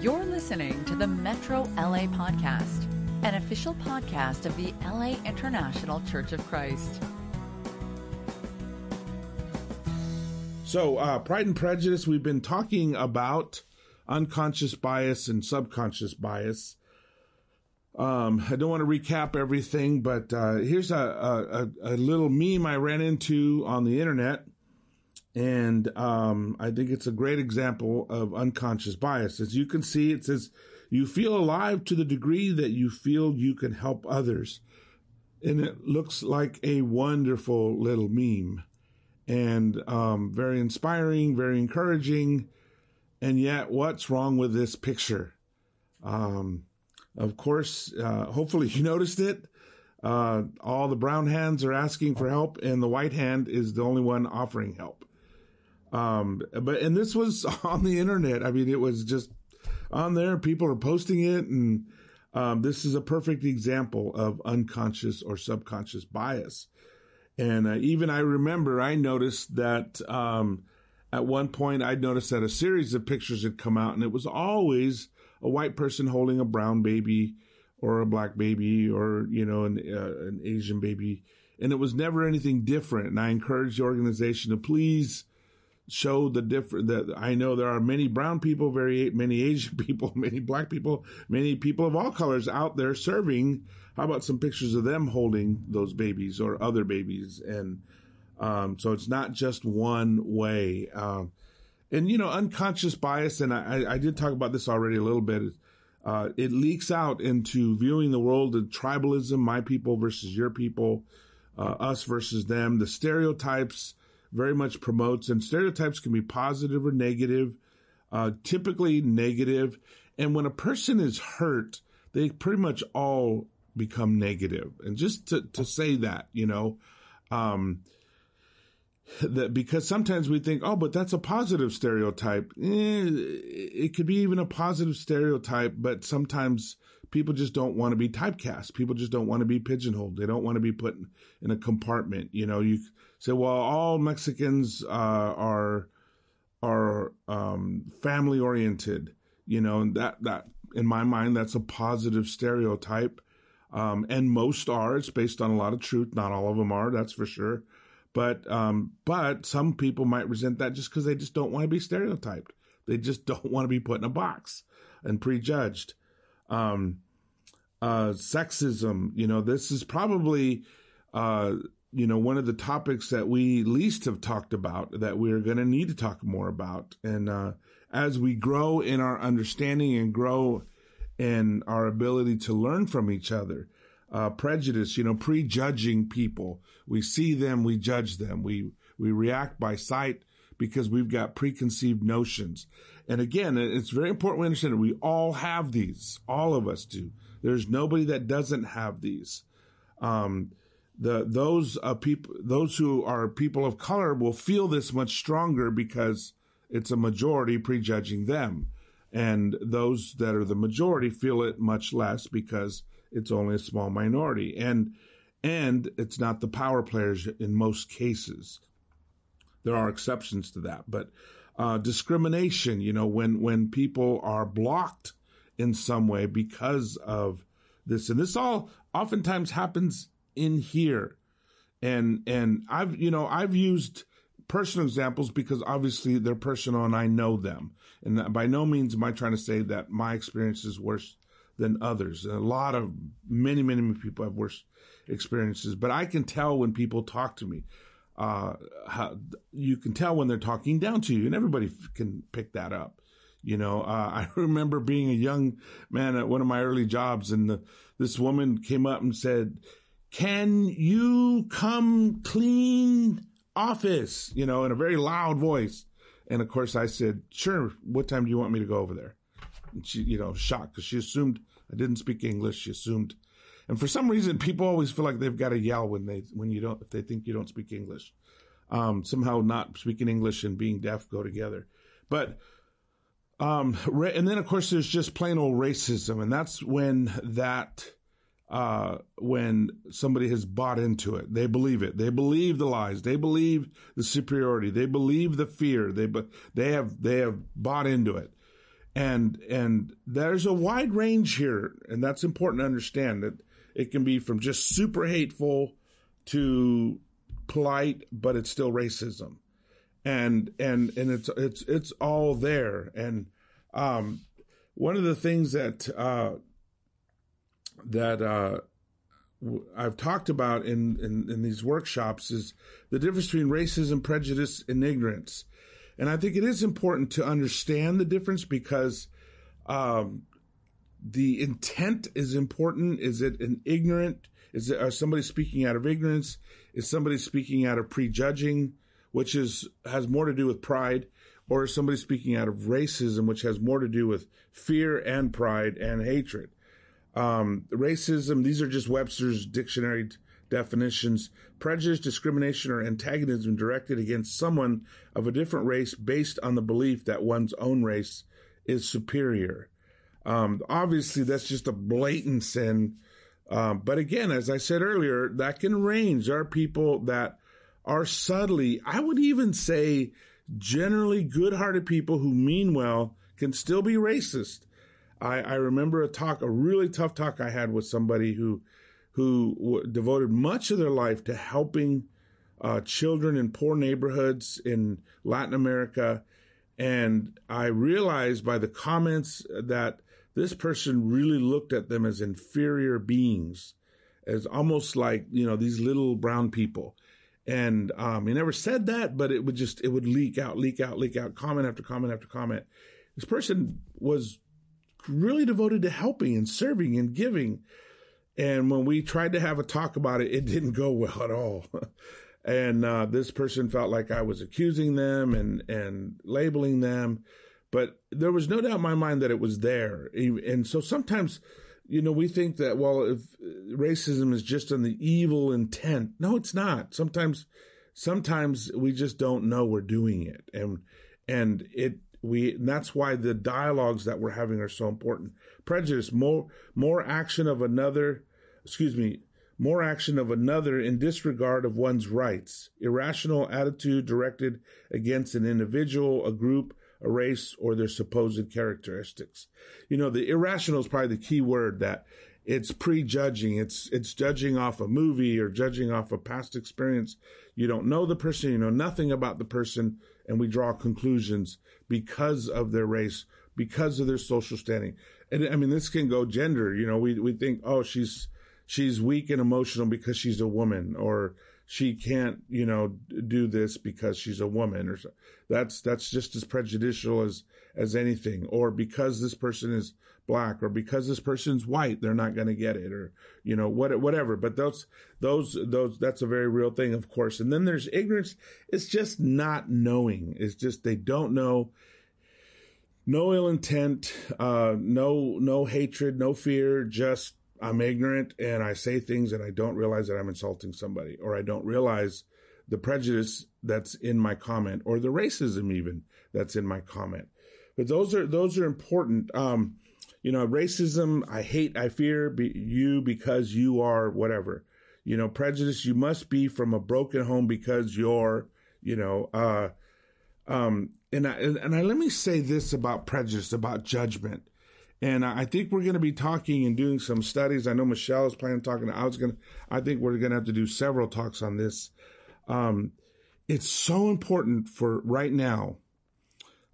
You're listening to the Metro LA Podcast, an official podcast of the LA International Church of Christ. So, uh, Pride and Prejudice, we've been talking about unconscious bias and subconscious bias. Um, I don't want to recap everything, but uh, here's a, a, a, little meme I ran into on the internet. And um, I think it's a great example of unconscious bias. As you can see, it says, You feel alive to the degree that you feel you can help others. And it looks like a wonderful little meme and um, very inspiring, very encouraging. And yet, what's wrong with this picture? Um, of course, uh, hopefully you noticed it. Uh, all the brown hands are asking for help, and the white hand is the only one offering help. Um, but and this was on the internet. I mean, it was just on there. People are posting it, and um, this is a perfect example of unconscious or subconscious bias. And uh, even I remember I noticed that um, at one point I'd noticed that a series of pictures had come out and it was always a white person holding a brown baby or a black baby or, you know, an, uh, an Asian baby. And it was never anything different. And I encouraged the organization to please show the different that I know there are many brown people, very many Asian people, many black people, many people of all colors out there serving. How about some pictures of them holding those babies or other babies? And um, so it's not just one way. Um, and you know, unconscious bias, and I, I did talk about this already a little bit. Uh, it leaks out into viewing the world of tribalism, my people versus your people, uh, us versus them, the stereotypes very much promotes, and stereotypes can be positive or negative, uh, typically negative. And when a person is hurt, they pretty much all become negative. And just to, to say that, you know, um, that because sometimes we think, oh, but that's a positive stereotype. Eh, it could be even a positive stereotype, but sometimes people just don't want to be typecast. People just don't want to be pigeonholed. They don't want to be put in a compartment. You know, you say, well, all Mexicans uh, are are um, family oriented. You know, and that that in my mind, that's a positive stereotype. Um, and most are. It's based on a lot of truth. Not all of them are. That's for sure. But, um, but some people might resent that just because they just don't want to be stereotyped. They just don't want to be put in a box and prejudged. Um, uh, sexism, you know, this is probably, uh, you know, one of the topics that we least have talked about that we're going to need to talk more about. And, uh, as we grow in our understanding and grow in our ability to learn from each other, uh, prejudice, you know, prejudging people. We see them, we judge them, we, we react by sight because we've got preconceived notions. And again, it's very important we understand that we all have these. All of us do. There's nobody that doesn't have these. Um, the, those, uh, people, those who are people of color will feel this much stronger because it's a majority prejudging them. And those that are the majority feel it much less because it's only a small minority. And, and it's not the power players in most cases. There are exceptions to that, but, uh, discrimination, you know, when, when people are blocked in some way because of this, and this all oftentimes happens in here. And, and I've, you know, I've used, personal examples because obviously they're personal and I know them. And by no means am I trying to say that my experience is worse than others. A lot of many, many people have worse experiences, but I can tell when people talk to me. Uh, how, you can tell when they're talking down to you and everybody can pick that up. You know, uh, I remember being a young man at one of my early jobs and the, this woman came up and said, can you come clean office? You know, in a very loud voice. And of course I said, sure. What time do you want me to go over there? And she, you know, shocked because she assumed I didn't speak English. She assumed, and for some reason, people always feel like they've got to yell when they, when you don't, if they think you don't speak English. Um, somehow not speaking English and being deaf go together. But, um, and then of course there's just plain old racism. And that's when that, uh, when somebody has bought into it. They believe it. They believe the lies. They believe the superiority. They believe the fear. They, but they have, they have bought into it. and and there's a wide range here, and that's important to understand that it can be from just super hateful to polite, but it's still racism, and and and it's it's it's all there. And um, one of the things that uh, that uh, I've talked about in, in, in these workshops is the difference between racism, prejudice, and ignorance. And I think it is important to understand the difference because um, the intent is important. Is it an ignorant? Is it are somebody speaking out of ignorance? Is somebody speaking out of prejudging, which is has more to do with pride, or is somebody speaking out of racism, which has more to do with fear and pride and hatred? Um, racism, these are just Webster's dictionary t- definitions. Prejudice, discrimination, or antagonism directed against someone of a different race based on the belief that one's own race is superior. Um, obviously, that's just a blatant sin. Um, but again, as I said earlier, that can range. There are people that are subtly, I would even say, generally good hearted people who mean well can still be racist. I, I remember a talk, a really tough talk I had with somebody who who w- devoted much of their life to helping uh, children in poor neighborhoods in Latin America. And I realized by the comments that this person really looked at them as inferior beings, as almost like, you know, these little brown people. And um, he never said that, but it would just, it would leak out, leak out, leak out, comment after comment after comment. This person was really devoted to helping and serving and giving. And when we tried to have a talk about it, it didn't go well at all. and uh, this person felt like I was accusing them and and labeling them, but there was no doubt in my mind that it was there. And so sometimes, you know, we think that well, if uh, racism is just on the evil intent, no, it's not. Sometimes, sometimes we just don't know we're doing it, and and it we and that's why the dialogues that we're having are so important. Prejudice more more action of another excuse me more action of another in disregard of one's rights. Irrational attitude directed against an individual a group a race or their supposed characteristics you know the irrational is probably the key word that it's prejudging it's it's judging off a movie or judging off a past experience you don't know the person you know nothing about the person and we draw conclusions because of their race, because of their social standing. And I mean, this can go gender. You know, we we think, oh, she's she's weak and emotional because she's a woman, or she can't, you know, do this because she's a woman, or so. that's that's just as prejudicial as as anything. Or because this person is black, or because this person's white, they're not going to get it, or you know, what whatever. But those those those that's a very real thing, of course. And then there's ignorance. It's just not knowing. It's just they don't know no ill intent, uh, no no hatred, no fear. Just I'm ignorant and I say things and I don't realize that I'm insulting somebody, or I don't realize the prejudice that's in my comment, or the racism even that's in my comment. But those are those are important. Um, you know, racism. I hate, I fear be, you because you are whatever. You know, prejudice. You must be from a broken home because you're. You know, uh, um, and I, and I let me say this about prejudice, about judgment. And I think we're going to be talking and doing some studies. I know Michelle is planning on talking. I was going to, I think we're going to have to do several talks on this. Um, it's so important for right now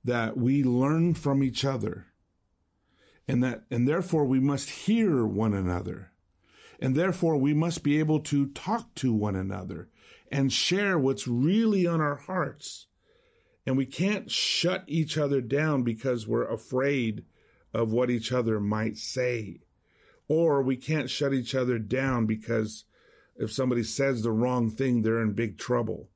that we learn from each other and that, and therefore we must hear one another. And therefore we must be able to talk to one another and share what's really on our hearts and we can't shut each other down because we're afraid of what each other might say. Or we can't shut each other down because if somebody says the wrong thing, they're in big trouble.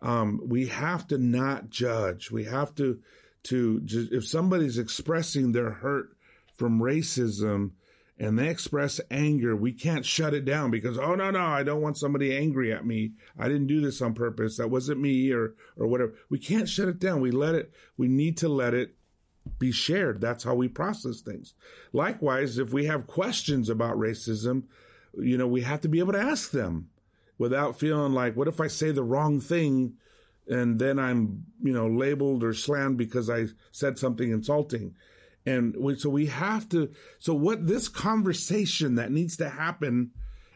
Um, we have to not judge. We have to, to, if somebody's expressing their hurt from racism, and they express anger, we can't shut it down because, oh, no, no, I don't want somebody angry at me. I didn't do this on purpose. That wasn't me or, or whatever. We can't shut it down. We let it, we need to let it be shared. That's how we process things. Likewise, if we have questions about racism, you know, we have to be able to ask them without feeling like, what if I say the wrong thing and then I'm, you know, labeled or slammed because I said something insulting? And we, so we have to, so what this conversation that needs to happen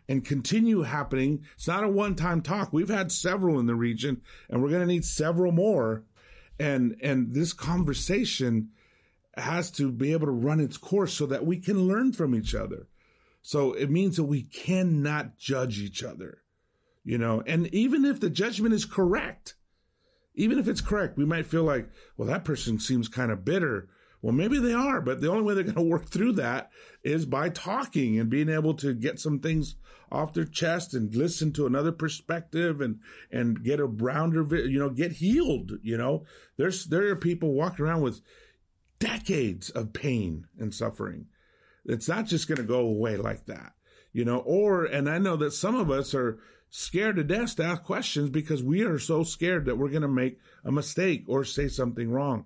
and continue happening, it's not a one time talk. We've had several in the region and we're going to need several more. And, and this conversation has to be able to run its course so that we can learn from each other. So it means that we cannot judge each other, you know, and even if the judgment is correct, even if it's correct, we might feel like, well, that person seems kind of bitter well, maybe they are, but the only way they're going to work through that is by talking and being able to get some things off their chest and listen to another perspective and, and get a rounder, you know, get healed. You know, there's, there are people walking around with decades of pain and suffering. It's not just going to go away like that, you know, or, and I know that some of us are scared to death to ask questions because we are so scared that we're going to make a mistake or say something wrong.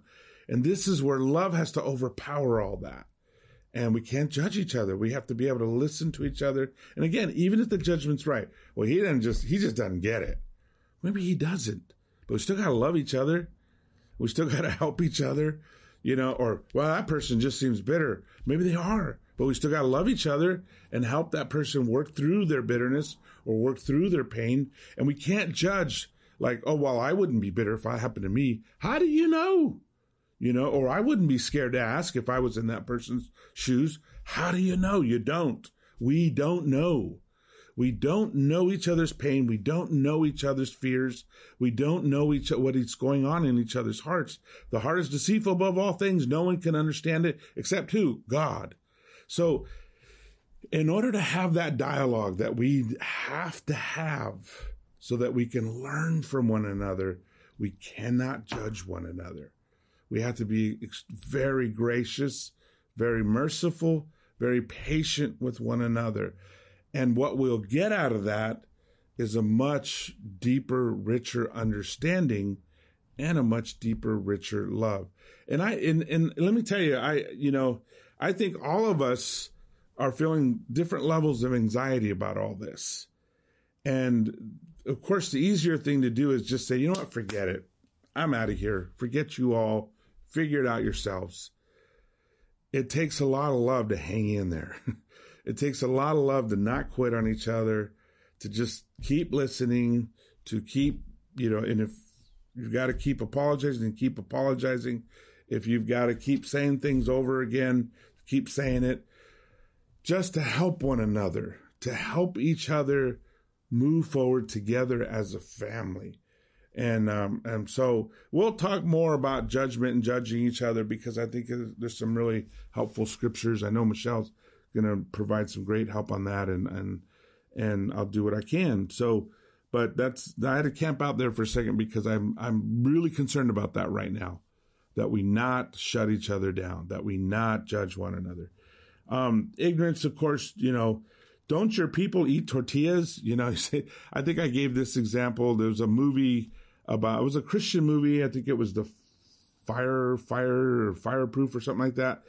And this is where love has to overpower all that. And we can't judge each other. We have to be able to listen to each other. And again, even if the judgment's right, well, he doesn't just, he just doesn't get it. Maybe he doesn't, but we still got to love each other. We still got to help each other, you know, or, well, that person just seems bitter. Maybe they are, but we still got to love each other and help that person work through their bitterness or work through their pain. And we can't judge like, oh, well, I wouldn't be bitter if it happened to me. How do you know? you know, or I wouldn't be scared to ask if I was in that person's shoes. How do you know? You don't. We don't know. We don't know each other's pain. We don't know each other's fears. We don't know each what is going on in each other's hearts. The heart is deceitful above all things. No one can understand it except who? God. So, in order to have that dialogue that we have to have so that we can learn from one another, we cannot judge one another. We have to be very gracious, very merciful, very patient with one another. And what we'll get out of that is a much deeper, richer understanding and a much deeper, richer love. And I, and, and let me tell you, I, you know, I think all of us are feeling different levels of anxiety about all this. And of course, the easier thing to do is just say, you know what, forget it. I'm out of here. Forget you all. Figure it out yourselves. It takes a lot of love to hang in there. it takes a lot of love to not quit on each other, to just keep listening, to keep, you know, and if you've got to keep apologizing, and keep apologizing. If you've got to keep saying things over again, keep saying it just to help one another, to help each other move forward together as a family. And um, and so we'll talk more about judgment and judging each other because I think there's some really helpful scriptures. I know Michelle's going to provide some great help on that, and and and I'll do what I can. So, but that's I had to camp out there for a second because I'm I'm really concerned about that right now, that we not shut each other down, that we not judge one another. Um, ignorance, of course, you know. Don't your people eat tortillas? You know, I think I gave this example. There was a movie about it was a Christian movie. I think it was the Fire Fire or Fireproof or something like that.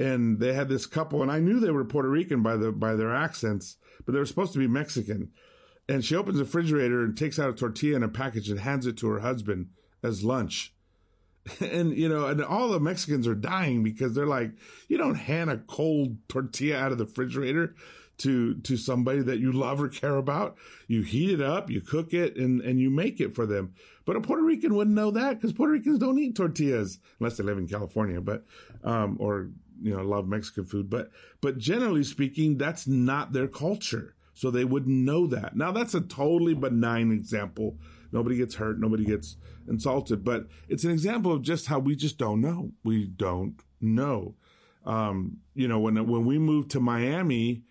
And they had this couple, and I knew they were Puerto Rican by the by their accents, but they were supposed to be Mexican. And she opens the refrigerator and takes out a tortilla in a package and hands it to her husband as lunch. And you know, and all the Mexicans are dying because they're like, you don't hand a cold tortilla out of the refrigerator to to somebody that you love or care about. You heat it up, you cook it, and and you make it for them. But a Puerto Rican wouldn't know that because Puerto Ricans don't eat tortillas unless they live in California, but um, or you know love Mexican food. But but generally speaking, that's not their culture, so they wouldn't know that. Now that's a totally benign example. Nobody gets hurt, nobody gets insulted, but it's an example of just how we just don't know. We don't know. Um, you know, when when we moved to Miami,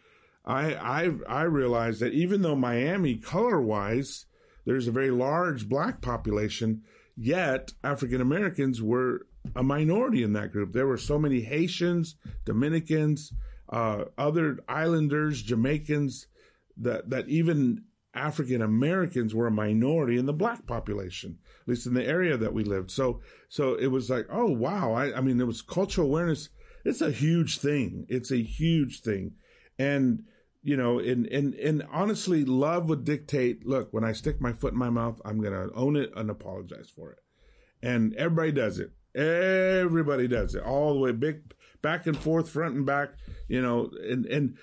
I I I realized that even though Miami color wise, there's a very large black population, yet African Americans were a minority in that group. There were so many Haitians, Dominicans, uh, other islanders, Jamaicans, that that even African Americans were a minority in the black population, at least in the area that we lived. So so it was like, oh wow, I, I mean, there was cultural awareness. It's a huge thing. It's a huge thing, and you know, and, and, and honestly, love would dictate, look, when I stick my foot in my mouth, I'm going to own it and apologize for it. And everybody does it. Everybody does it all the way. Big, back and forth, front and back, you know, and, and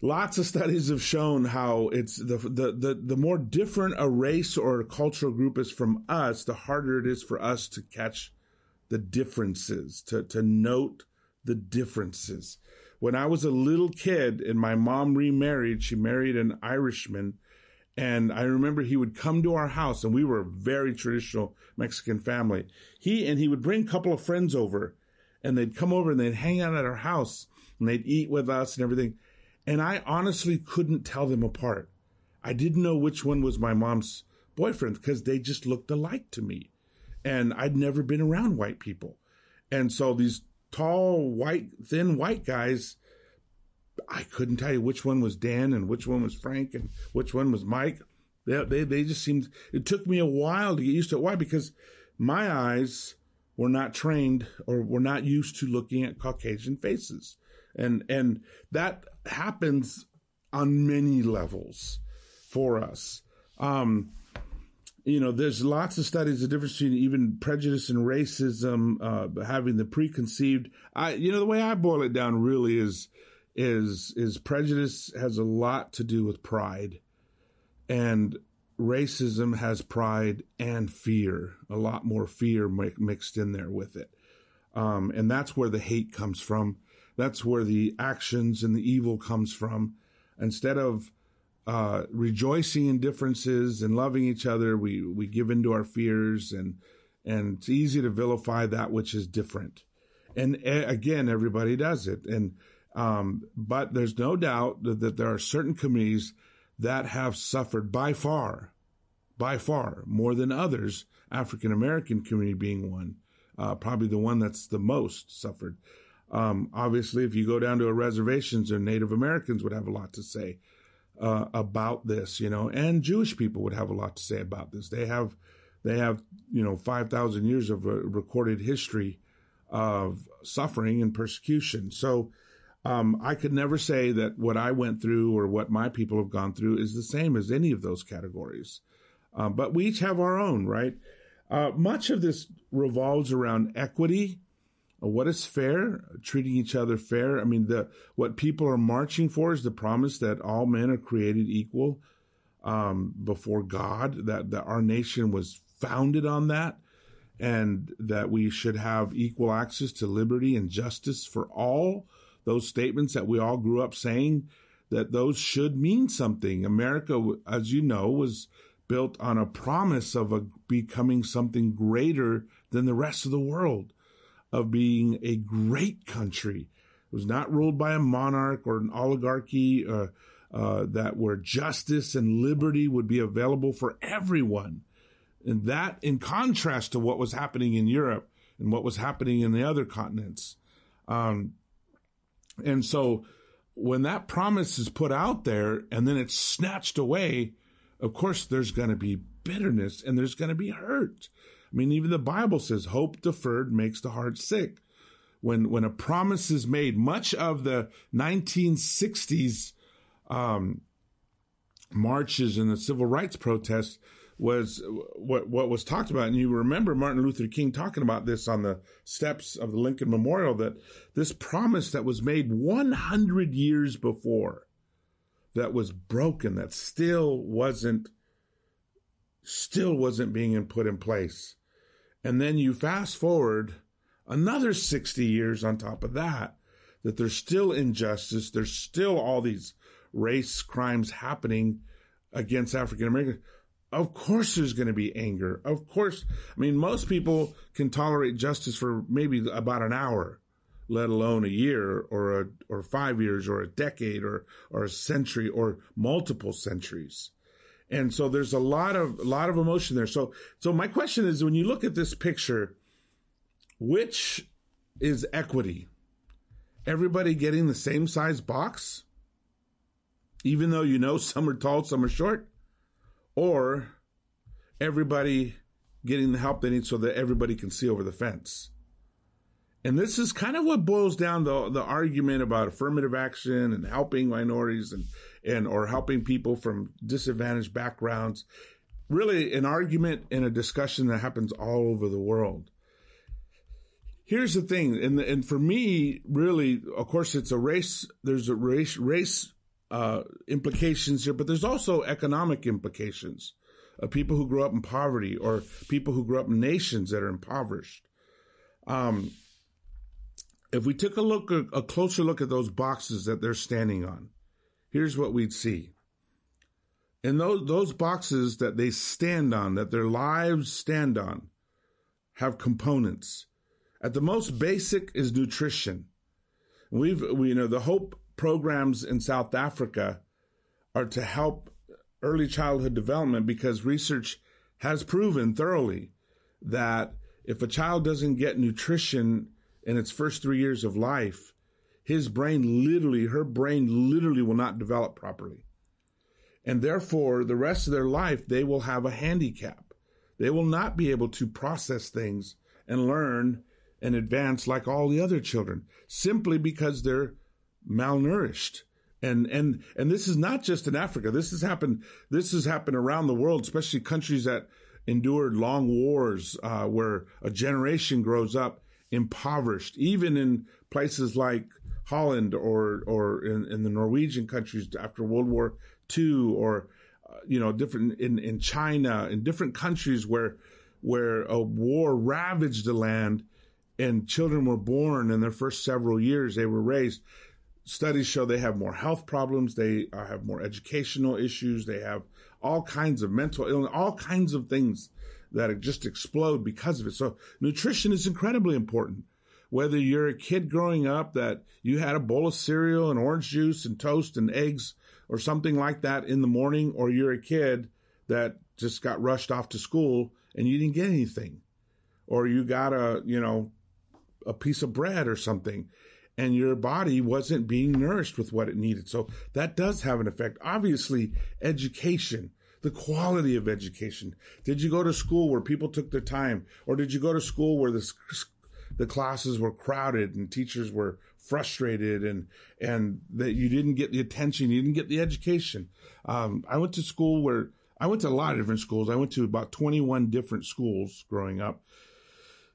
lots of studies have shown how it's the, the, the, the more different a race or a cultural group is from us, the harder it is for us to catch the differences, to, to note the differences. When I was a little kid and my mom remarried, she married an Irishman. And I remember he would come to our house and we were a very traditional Mexican family. He and he would bring a couple of friends over and they'd come over and they'd hang out at our house and they'd eat with us and everything. And I honestly couldn't tell them apart. I didn't know which one was my mom's boyfriend because they just looked alike to me. And I'd never been around white people. And so these tall, white, thin white guys, I couldn't tell you which one was Dan and which one was Frank and which one was Mike. They, they, they just seemed, it took me a while to get used to it. Why? Because my eyes were not trained or were not used to looking at Caucasian faces. And, and that happens on many levels for us. Um, you know, there's lots of studies the difference between even prejudice and racism, uh, having the preconceived. I, you know, the way I boil it down really is, is, is prejudice has a lot to do with pride, and racism has pride and fear, a lot more fear mixed in there with it, um, and that's where the hate comes from. That's where the actions and the evil comes from. Instead of uh, rejoicing in differences and loving each other, we we give into our fears, and and it's easy to vilify that which is different. And again, everybody does it, and um, but there's no doubt that, that there are certain communities that have suffered by far, by far more than others. African American community being one, uh, probably the one that's the most suffered. Um, obviously, if you go down to a reservations, or Native Americans would have a lot to say uh, about this, you know, and Jewish people would have a lot to say about this. They have, they have, you know, 5,000 years of a recorded history of suffering and persecution. So, um, I could never say that what I went through or what my people have gone through is the same as any of those categories. Uh, but we each have our own, right? Uh, much of this revolves around equity what is fair, treating each other fair. I mean, the what people are marching for is the promise that all men are created equal um, before God. That that our nation was founded on that, and that we should have equal access to liberty and justice for all. Those statements that we all grew up saying that those should mean something. America, as you know, was built on a promise of a, becoming something greater than the rest of the world of being a great country. It was not ruled by a monarch or an oligarchy uh, uh, that where justice and liberty would be available for everyone. And that in contrast to what was happening in Europe and what was happening in the other continents. Um, and so when that promise is put out there and then it's snatched away, of course, there's going to be bitterness and there's going to be hurt. I mean, even the Bible says hope deferred makes the heart sick. When, when a promise is made, much of the 1960s, um, marches and the civil rights protests was what what was talked about. And you remember Martin Luther King talking about this on the steps of the Lincoln Memorial that this promise that was made 100 years before that was broken, that still wasn't still wasn't being put in place. And then you fast forward another 60 years on top of that, that there's still injustice. There's still all these race crimes happening against African Americans. Of course, there's going to be anger. Of course. I mean, most people can tolerate justice for maybe about an hour, let alone a year or a, or five years or a decade or, or a century or multiple centuries. And so there's a lot of a lot of emotion there. So so my question is when you look at this picture, which is equity? Everybody getting the same size box? Even though you know some are tall, some are short? Or everybody getting the help they need so that everybody can see over the fence? And this is kind of what boils down the the argument about affirmative action and helping minorities and and or helping people from disadvantaged backgrounds. Really, an argument and a discussion that happens all over the world. here's the thing, and and for me, really, of course, it's a race. There's a race race uh, implications here, but there's also economic implications of people who grew up in poverty or people who grew up in nations that are impoverished. Um, if we took a look, a closer look at those boxes that they're standing on, here's what we'd see. And those, those boxes that they stand on, that their lives stand on, have components. At the most basic is nutrition. We've, we, you know, the Hope programs in South Africa are to help early childhood development because research has proven thoroughly that if a child doesn't get nutrition in its first three years of life, his brain literally, her brain literally will not develop properly. And therefore, the rest of their life, they will have a handicap. They will not be able to process things and learn and advance like all the other children simply because they're malnourished. And, and, and this is not just in Africa. This has happened, this has happened around the world, especially countries that endured long wars, uh, where a generation grows up impoverished, even in places like Holland or, or in, in the Norwegian countries after World War II or, uh, you know, different in, in China, in different countries where, where a war ravaged the land and children were born in their first several years, they were raised studies show they have more health problems, they uh, have more educational issues, they have all kinds of mental illness, all kinds of things that just explode because of it. So nutrition is incredibly important. Whether you're a kid growing up that you had a bowl of cereal and orange juice and toast and eggs or something like that in the morning, or you're a kid that just got rushed off to school and you didn't get anything, or you got a, you know, a piece of bread or something and your body wasn't being nourished with what it needed. So that does have an effect. Obviously, education, the quality of education. Did you go to school where people took their time or did you go to school where the, the classes were crowded and teachers were frustrated and, and that you didn't get the attention, you didn't get the education. Um, I went to school where I went to a lot of different schools. I went to about 21 different schools growing up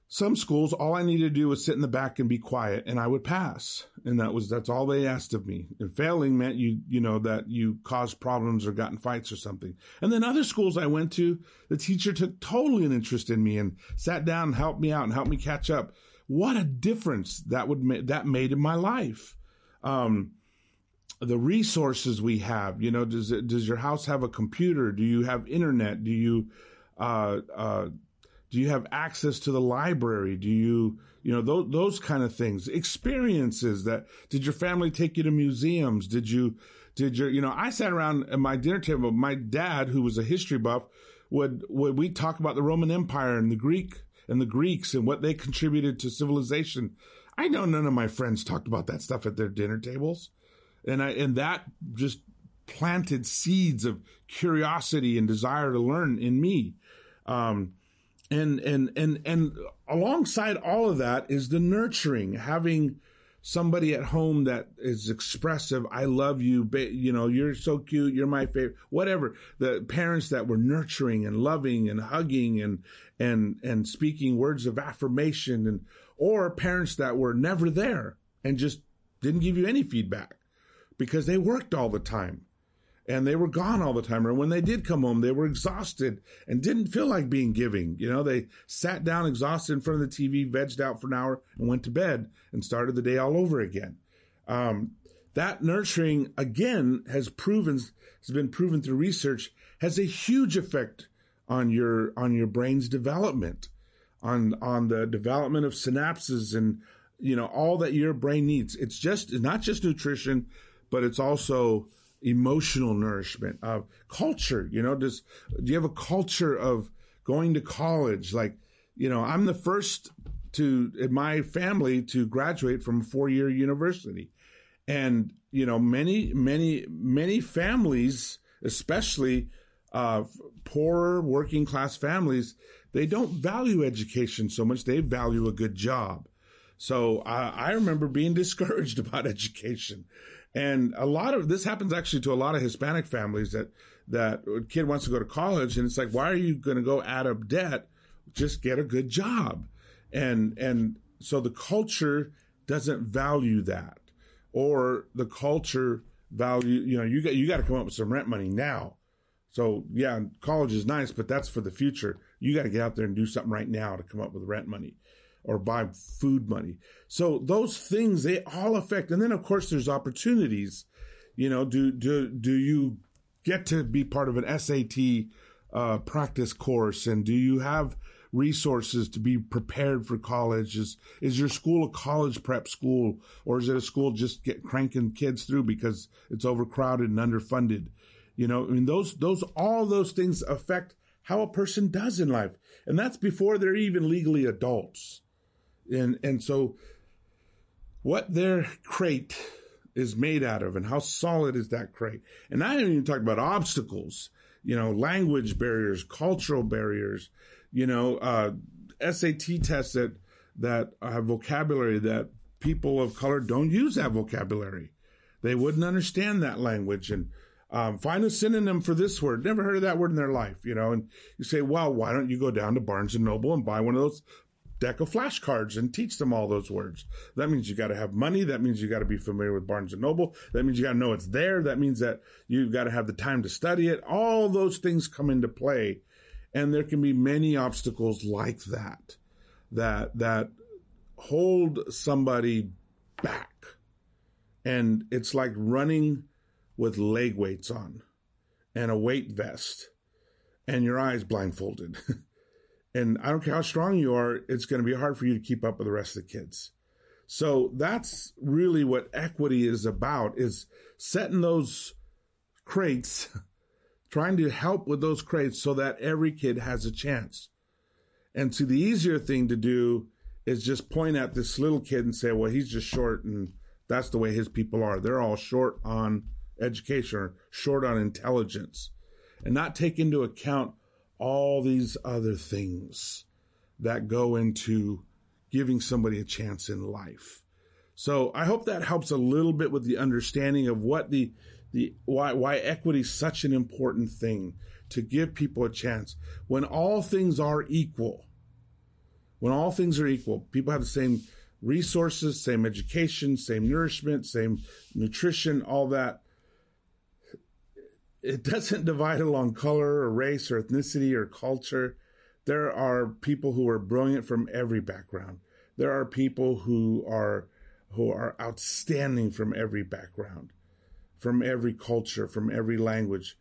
some schools, all I needed to do was sit in the back and be quiet and I would pass. And that was, that's all they asked of me. And failing meant you, you know, that you caused problems or got in fights or something. And then other schools I went to, the teacher took totally an interest in me and sat down and helped me out and helped me catch up. What a difference that would make, that made in my life. Um, the resources we have, you know, does it, does your house have a computer? Do you have internet? Do you, uh, uh, do you have access to the library? Do you, you know, those, those kind of things, experiences that, did your family take you to museums? Did you, did your, you know, I sat around at my dinner table. My dad, who was a history buff, would, would we talk about the Roman Empire and the Greek and the Greeks and what they contributed to civilization. I know none of my friends talked about that stuff at their dinner tables. And I, and that just planted seeds of curiosity and desire to learn in me. Um, and and and and alongside all of that is the nurturing having somebody at home that is expressive. I love you you know you're so cute you're my favorite whatever. The parents that were nurturing and loving and hugging and and and speaking words of affirmation and or parents that were never there and just didn't give you any feedback because they worked all the time and they were gone all the time. Or when they did come home, they were exhausted and didn't feel like being giving. You know, they sat down exhausted in front of the TV, vegged out for an hour, and went to bed and started the day all over again. Um, that nurturing again has proven has been proven through research has a huge effect on your on your brain's development, on on the development of synapses and you know all that your brain needs. It's just not just nutrition, but it's also emotional nourishment of culture you know does do you have a culture of going to college? Like you know i'm the first to in my family to graduate from a four year university. And you know many many many families especially uh, poorer working class families they don't value education so much. They value a good job. So uh, i remember being discouraged about education and a lot of this happens actually to a lot of Hispanic families that that kid wants to go to college and it's like, why are you going to go add up debt? Just get a good job. And and so the culture doesn't value that, or the culture value. You know, you got you got to come up with some rent money now. So yeah, college is nice, but that's for the future. You got to get out there and do something right now to come up with rent money or buy food money. So those things they all affect. And then of course there's opportunities. You know, do do do you get to be part of an SAT uh, practice course, and do you have resources to be prepared for college? Is is your school a college prep school, or is it a school just get cranking kids through because it's overcrowded and underfunded? You know, I mean those those all those things affect how a person does in life, and that's before they're even legally adults. And and so, what their crate is made out of, and how solid is that crate? And I haven't even talked about obstacles. You know, language barriers, cultural barriers, you know, uh, SAT tests that that have vocabulary that people of color don't use that vocabulary. They wouldn't understand that language and um, find a synonym for this word. Never heard of that word in their life, you know. And you say, well, why don't you go down to Barnes and Noble and buy one of those deck of flashcards and teach them all those words? That means you got to have money. That means you got to be familiar with Barnes and Noble. That means you got to know it's there. That means that you've got to have the time to study it. All those things come into play and there can be many obstacles like that, that, that hold somebody back. And it's like running with leg weights on and a weight vest and your eyes blindfolded. and I don't care how strong you are, it's going to be hard for you to keep up with the rest of the kids. So that's really what equity is about is setting those crates trying to help with those crates so that every kid has a chance. And so the easier thing to do is just point at this little kid and say, well, he's just short and that's the way his people are. They're all short on education or short on intelligence and not take into account all these other things that go into giving somebody a chance in life. So I hope that helps a little bit with the understanding of what the the why why equity is such an important thing to give people a chance when all things are equal. When all things are equal, people have the same resources, same education, same nourishment, same nutrition, all that. It doesn't divide along color or race or ethnicity or culture. There are people who are brilliant from every background. There are people who are who are outstanding from every background from every culture, from every language.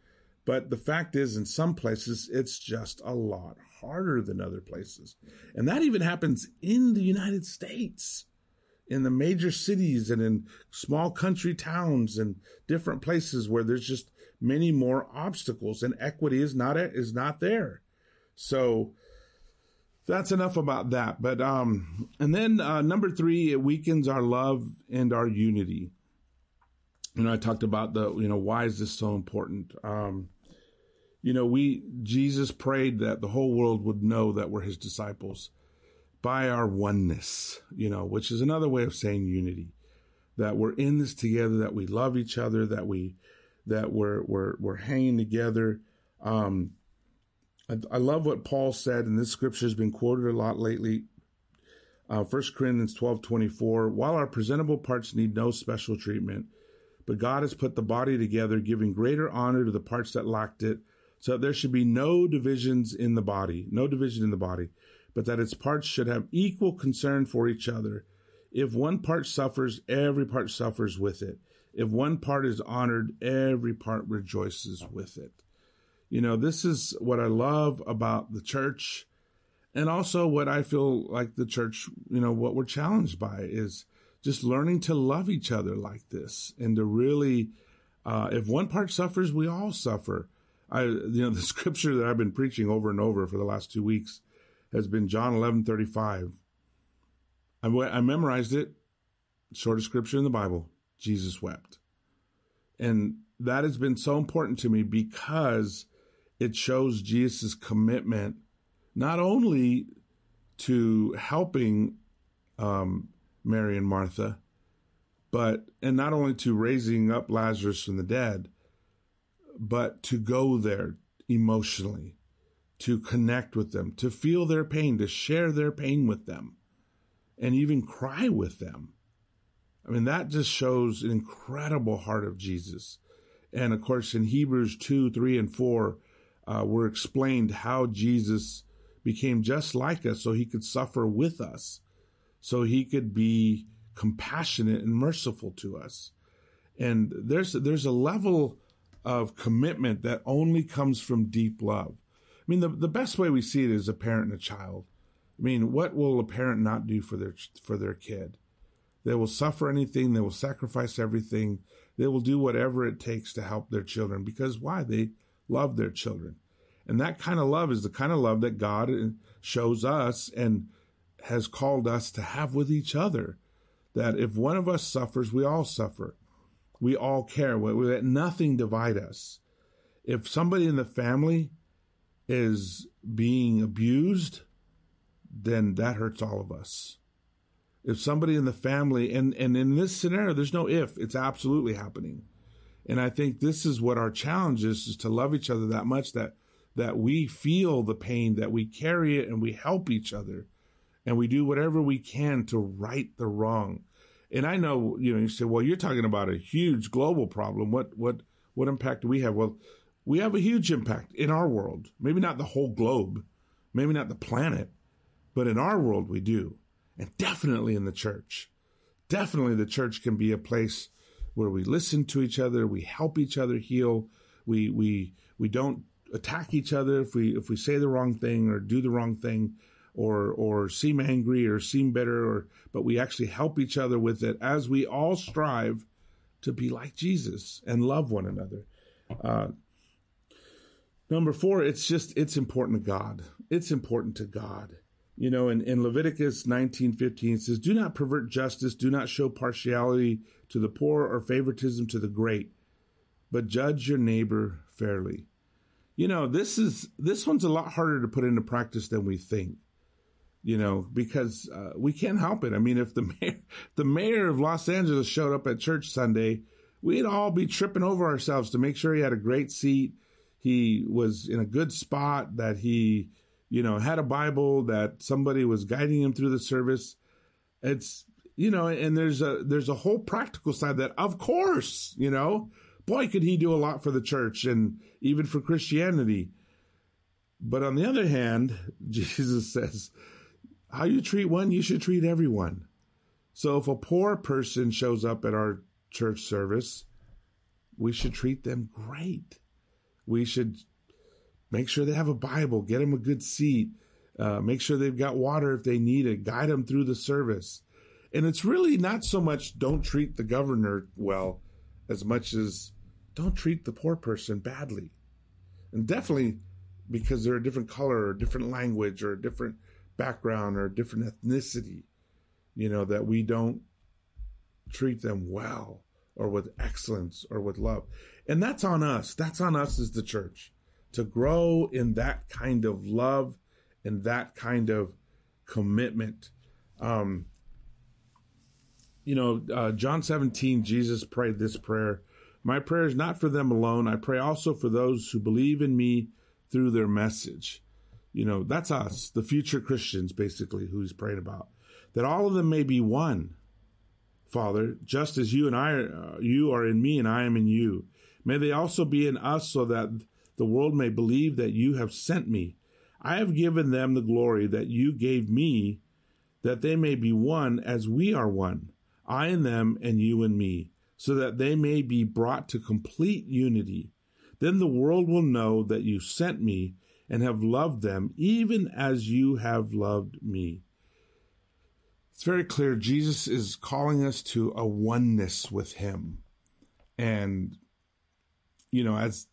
But the fact is, in some places, it's just a lot harder than other places. And that even happens in the United States, in the major cities and in small country towns and different places where there's just many more obstacles and equity is not, is not there. So that's enough about that. But, um, and then, uh, number three, it weakens our love and our unity you know, I talked about the, you know, why is this so important? Um, you know, we, Jesus prayed that the whole world would know that we're his disciples by our oneness, you know, which is another way of saying unity, that we're in this together, that we love each other, that we, that we're, we're, we're hanging together. Um, I, I love what Paul said, and this scripture has been quoted a lot lately. Uh, 1 Corinthians 12, 24, while our presentable parts need no special treatment, but God has put the body together, giving greater honor to the parts that lacked it, so that there should be no divisions in the body, no division in the body, but that its parts should have equal concern for each other. If one part suffers, every part suffers with it. If one part is honored, every part rejoices with it. You know, this is what I love about the church and also what I feel like the church, you know, what we're challenged by is just learning to love each other like this and to really, uh, if one part suffers, we all suffer. I, you know, the scripture that I've been preaching over and over for the last two weeks has been John 11, 35. I, I memorized it. Shortest scripture in the Bible. Jesus wept. And that has been so important to me because it shows Jesus' commitment not only to helping um, Mary and Martha, but, and not only to raising up Lazarus from the dead, but to go there emotionally, to connect with them, to feel their pain, to share their pain with them. and even cry with them. I mean, that just shows an incredible heart of Jesus. And of course, in Hebrews 2, 3, and 4, uh, were explained how Jesus became just like us so he could suffer with us, so he could be compassionate and merciful to us. And there's, there's a level of commitment that only comes from deep love. I mean, the, the best way we see it is a parent and a child. I mean, what will a parent not do for their, for their kid? They will suffer anything. They will sacrifice everything. They will do whatever it takes to help their children because why? They love their children. And that kind of love is the kind of love that God uh, shows us and has called us to have with each other. That if one of us suffers, we all suffer. We all care. We let nothing divide us. If somebody in the family is being abused, then that hurts all of us. If somebody in the family, and, and in this scenario, there's no if, it's absolutely happening. And I think this is what our challenge is, is to love each other that much that, that we feel the pain, that we carry it and we help each other and we do whatever we can to right the wrong. And I know, you know, you say, well, you're talking about a huge global problem. What, what, what impact do we have? Well, we have a huge impact in our world. Maybe not the whole globe, maybe not the planet, but in our world we do. And definitely in the church. Definitely the church can be a place where we listen to each other, we help each other heal, we we we don't attack each other if we if we say the wrong thing or do the wrong thing or or seem angry or seem bitter or but we actually help each other with it as we all strive to be like Jesus and love one another. Uh, number four, it's just it's important to God. It's important to God. You know, in, in Leviticus nineteen fifteen it says, Do not pervert justice, do not show partiality to the poor or favoritism to the great, but judge your neighbor fairly. You know, this is this one's a lot harder to put into practice than we think. You know, because uh, we can't help it. I mean, if the mayor, the mayor of Los Angeles showed up at church Sunday, we'd all be tripping over ourselves to make sure he had a great seat, he was in a good spot, that he, you know, had a Bible, that somebody was guiding him through the service. It's you know, and there's a there's a whole practical side that, of course, you know, boy, could he do a lot for the church and even for Christianity. But on the other hand, Jesus says, how you treat one, you should treat everyone. So if a poor person shows up at our church service, we should treat them great. We should make sure they have a Bible, get them a good seat, uh, make sure they've got water if they need it, guide them through the service. And it's really not so much don't treat the governor well as much as don't treat the poor person badly. And definitely because they're a different color or different language or a different background or different ethnicity, you know, that we don't treat them well or with excellence or with love. And that's on us. That's on us as the church to grow in that kind of love and that kind of commitment. Um, you know, uh, John 17, Jesus prayed this prayer my prayer is not for them alone. I pray also for those who believe in me through their message. You know, that's us, the future Christians, basically, who he's praying about. That all of them may be one, Father, just as you and I, uh, you are in me and I am in you. May they also be in us so that the world may believe that you have sent me. I have given them the glory that you gave me, that they may be one as we are one, I and them and you and me so that they may be brought to complete unity. Then the world will know that you sent me and have loved them even as you have loved me. It's very clear Jesus is calling us to a oneness with him. And you know, as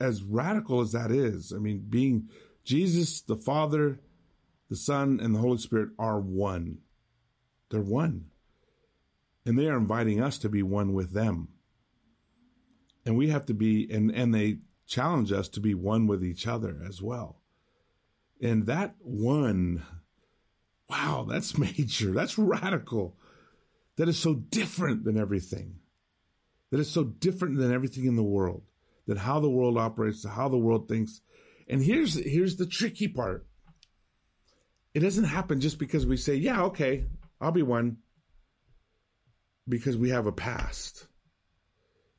as radical as that is, I mean, being Jesus, the Father, the Son, and the Holy Spirit are one. They're one. And they are inviting us to be one with them. And we have to be, and, and they challenge us to be one with each other as well. And that one, wow, that's major. That's radical. That is so different than everything. That is so different than everything in the world. That how the world operates, how the world thinks. And here's, here's the tricky part. It doesn't happen just because we say, yeah, okay, I'll be one because we have a past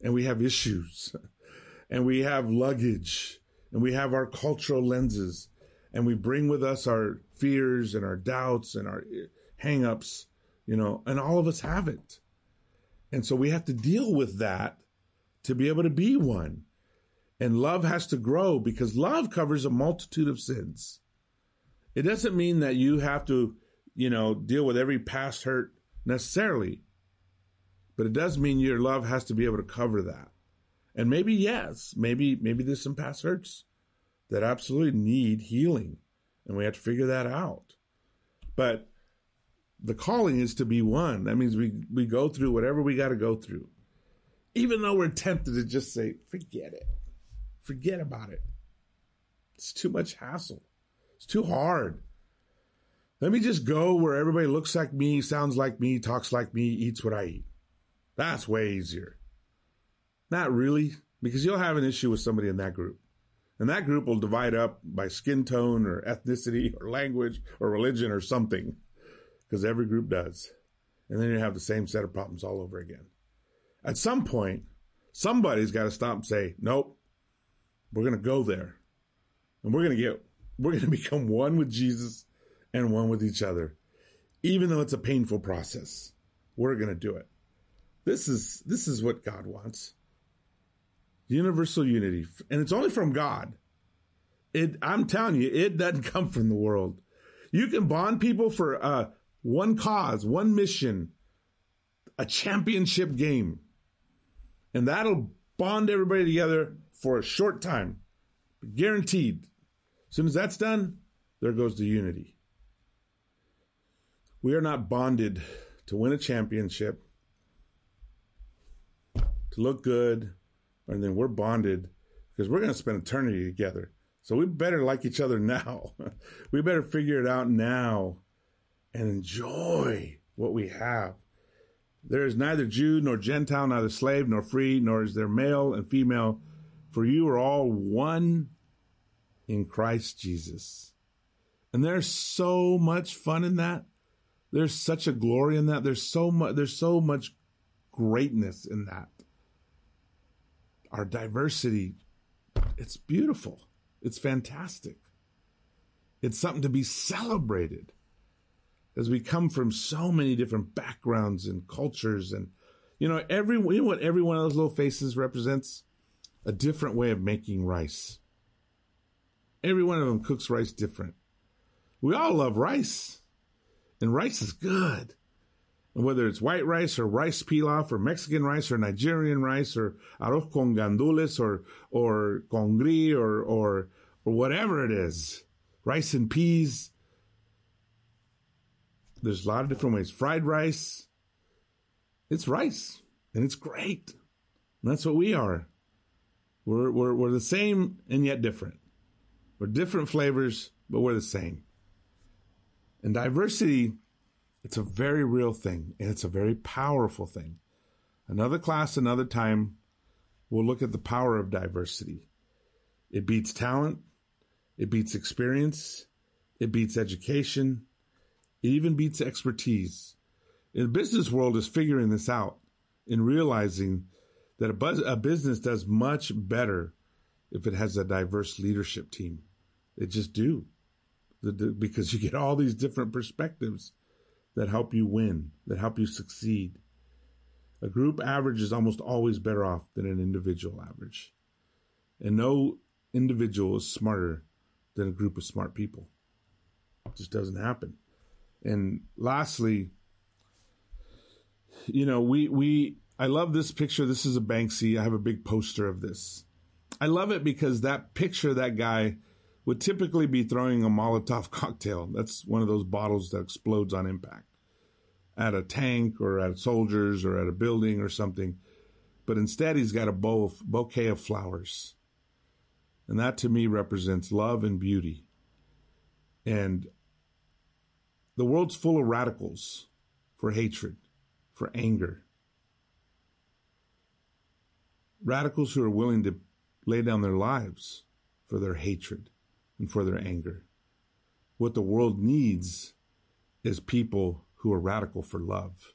and we have issues and we have luggage and we have our cultural lenses and we bring with us our fears and our doubts and our hangups, you know, and all of us have it. And so we have to deal with that to be able to be one. And love has to grow because love covers a multitude of sins. It doesn't mean that you have to, you know, deal with every past hurt necessarily. But it does mean your love has to be able to cover that. And maybe yes, maybe maybe there's some past hurts that absolutely need healing. And we have to figure that out. But the calling is to be one. That means we, we go through whatever we got to go through. Even though we're tempted to just say, forget it. Forget about it. It's too much hassle. It's too hard. Let me just go where everybody looks like me, sounds like me, talks like me, eats what I eat. That's way easier. Not really, because you'll have an issue with somebody in that group. And that group will divide up by skin tone or ethnicity or language or religion or something, because every group does. And then you have the same set of problems all over again. At some point, somebody's got to stop and say, nope, we're going to go there. And we're going to get, we're going to become one with Jesus and one with each other. Even though it's a painful process, we're going to do it. This is, this is what God wants universal unity, and it's only from God. It, I'm telling you, it doesn't come from the world. You can bond people for uh, one cause, one mission, a championship game, and that'll bond everybody together for a short time, but guaranteed. As soon as that's done, there goes the unity. We are not bonded to win a championship, to look good, and then we're bonded because we're going to spend eternity together. So we better like each other now. we better figure it out now and enjoy what we have. There is neither Jew nor Gentile, neither slave nor free, nor is there male and female, for you are all one in Christ Jesus. And there's so much fun in that. There's such a glory in that. There's so much there's so much greatness in that our diversity, it's beautiful. It's fantastic. It's something to be celebrated as we come from so many different backgrounds and cultures. And, you know, every, you know what every one of those little faces represents? A different way of making rice. Every one of them cooks rice different. We all love rice, and rice is good And whether it's white rice or rice pilaf or Mexican rice or Nigerian rice or arroz con gandules or or congri or or or whatever it is, rice and peas. There's a lot of different ways. Fried rice. It's rice and it's great. And that's what we are. We're, we're, we're the same and yet different. We're different flavors, but we're the same. And diversity it's a very real thing and it's a very powerful thing. Another class, another time, we'll look at the power of diversity. It beats talent, it beats experience, it beats education, it even beats expertise. And the business world is figuring this out and realizing that a, buzz, a business does much better if it has a diverse leadership team. They just do. because you get all these different perspectives that help you win, that help you succeed. A group average is almost always better off than an individual average. And no individual is smarter than a group of smart people. It just doesn't happen. And lastly, you know, we we I love this picture. This is a Banksy. I have a big poster of this. I love it because that picture, that guy would typically be throwing a Molotov cocktail. That's one of those bottles that explodes on impact at a tank or at soldiers or at a building or something. But instead, he's got a bow of, bouquet of flowers. And that to me represents love and beauty. And the world's full of radicals for hatred, for anger. Radicals who are willing to lay down their lives for their hatred and for their anger. What the world needs is people who are radical for love,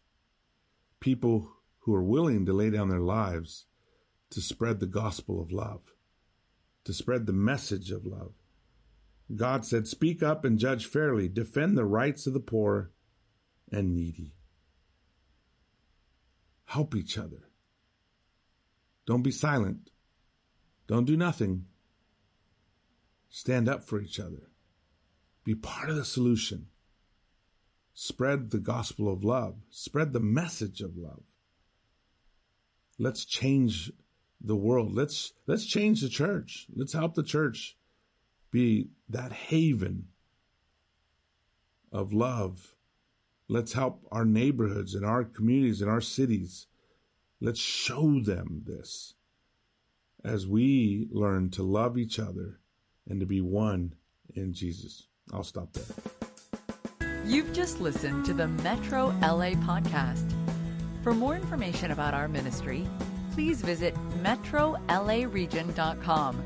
people who are willing to lay down their lives to spread the gospel of love, to spread the message of love. God said, Speak up and judge fairly, defend the rights of the poor and needy. Help each other. Don't be silent. Don't do nothing. Stand up for each other. Be part of the solution. Spread the gospel of love. Spread the message of love. Let's change the world. Let's let's change the church. Let's help the church be that haven of love. Let's help our neighborhoods and our communities and our cities. Let's show them this as we learn to love each other and to be one in Jesus. I'll stop there. You've just listened to the Metro LA podcast. For more information about our ministry, please visit metrolaregion.com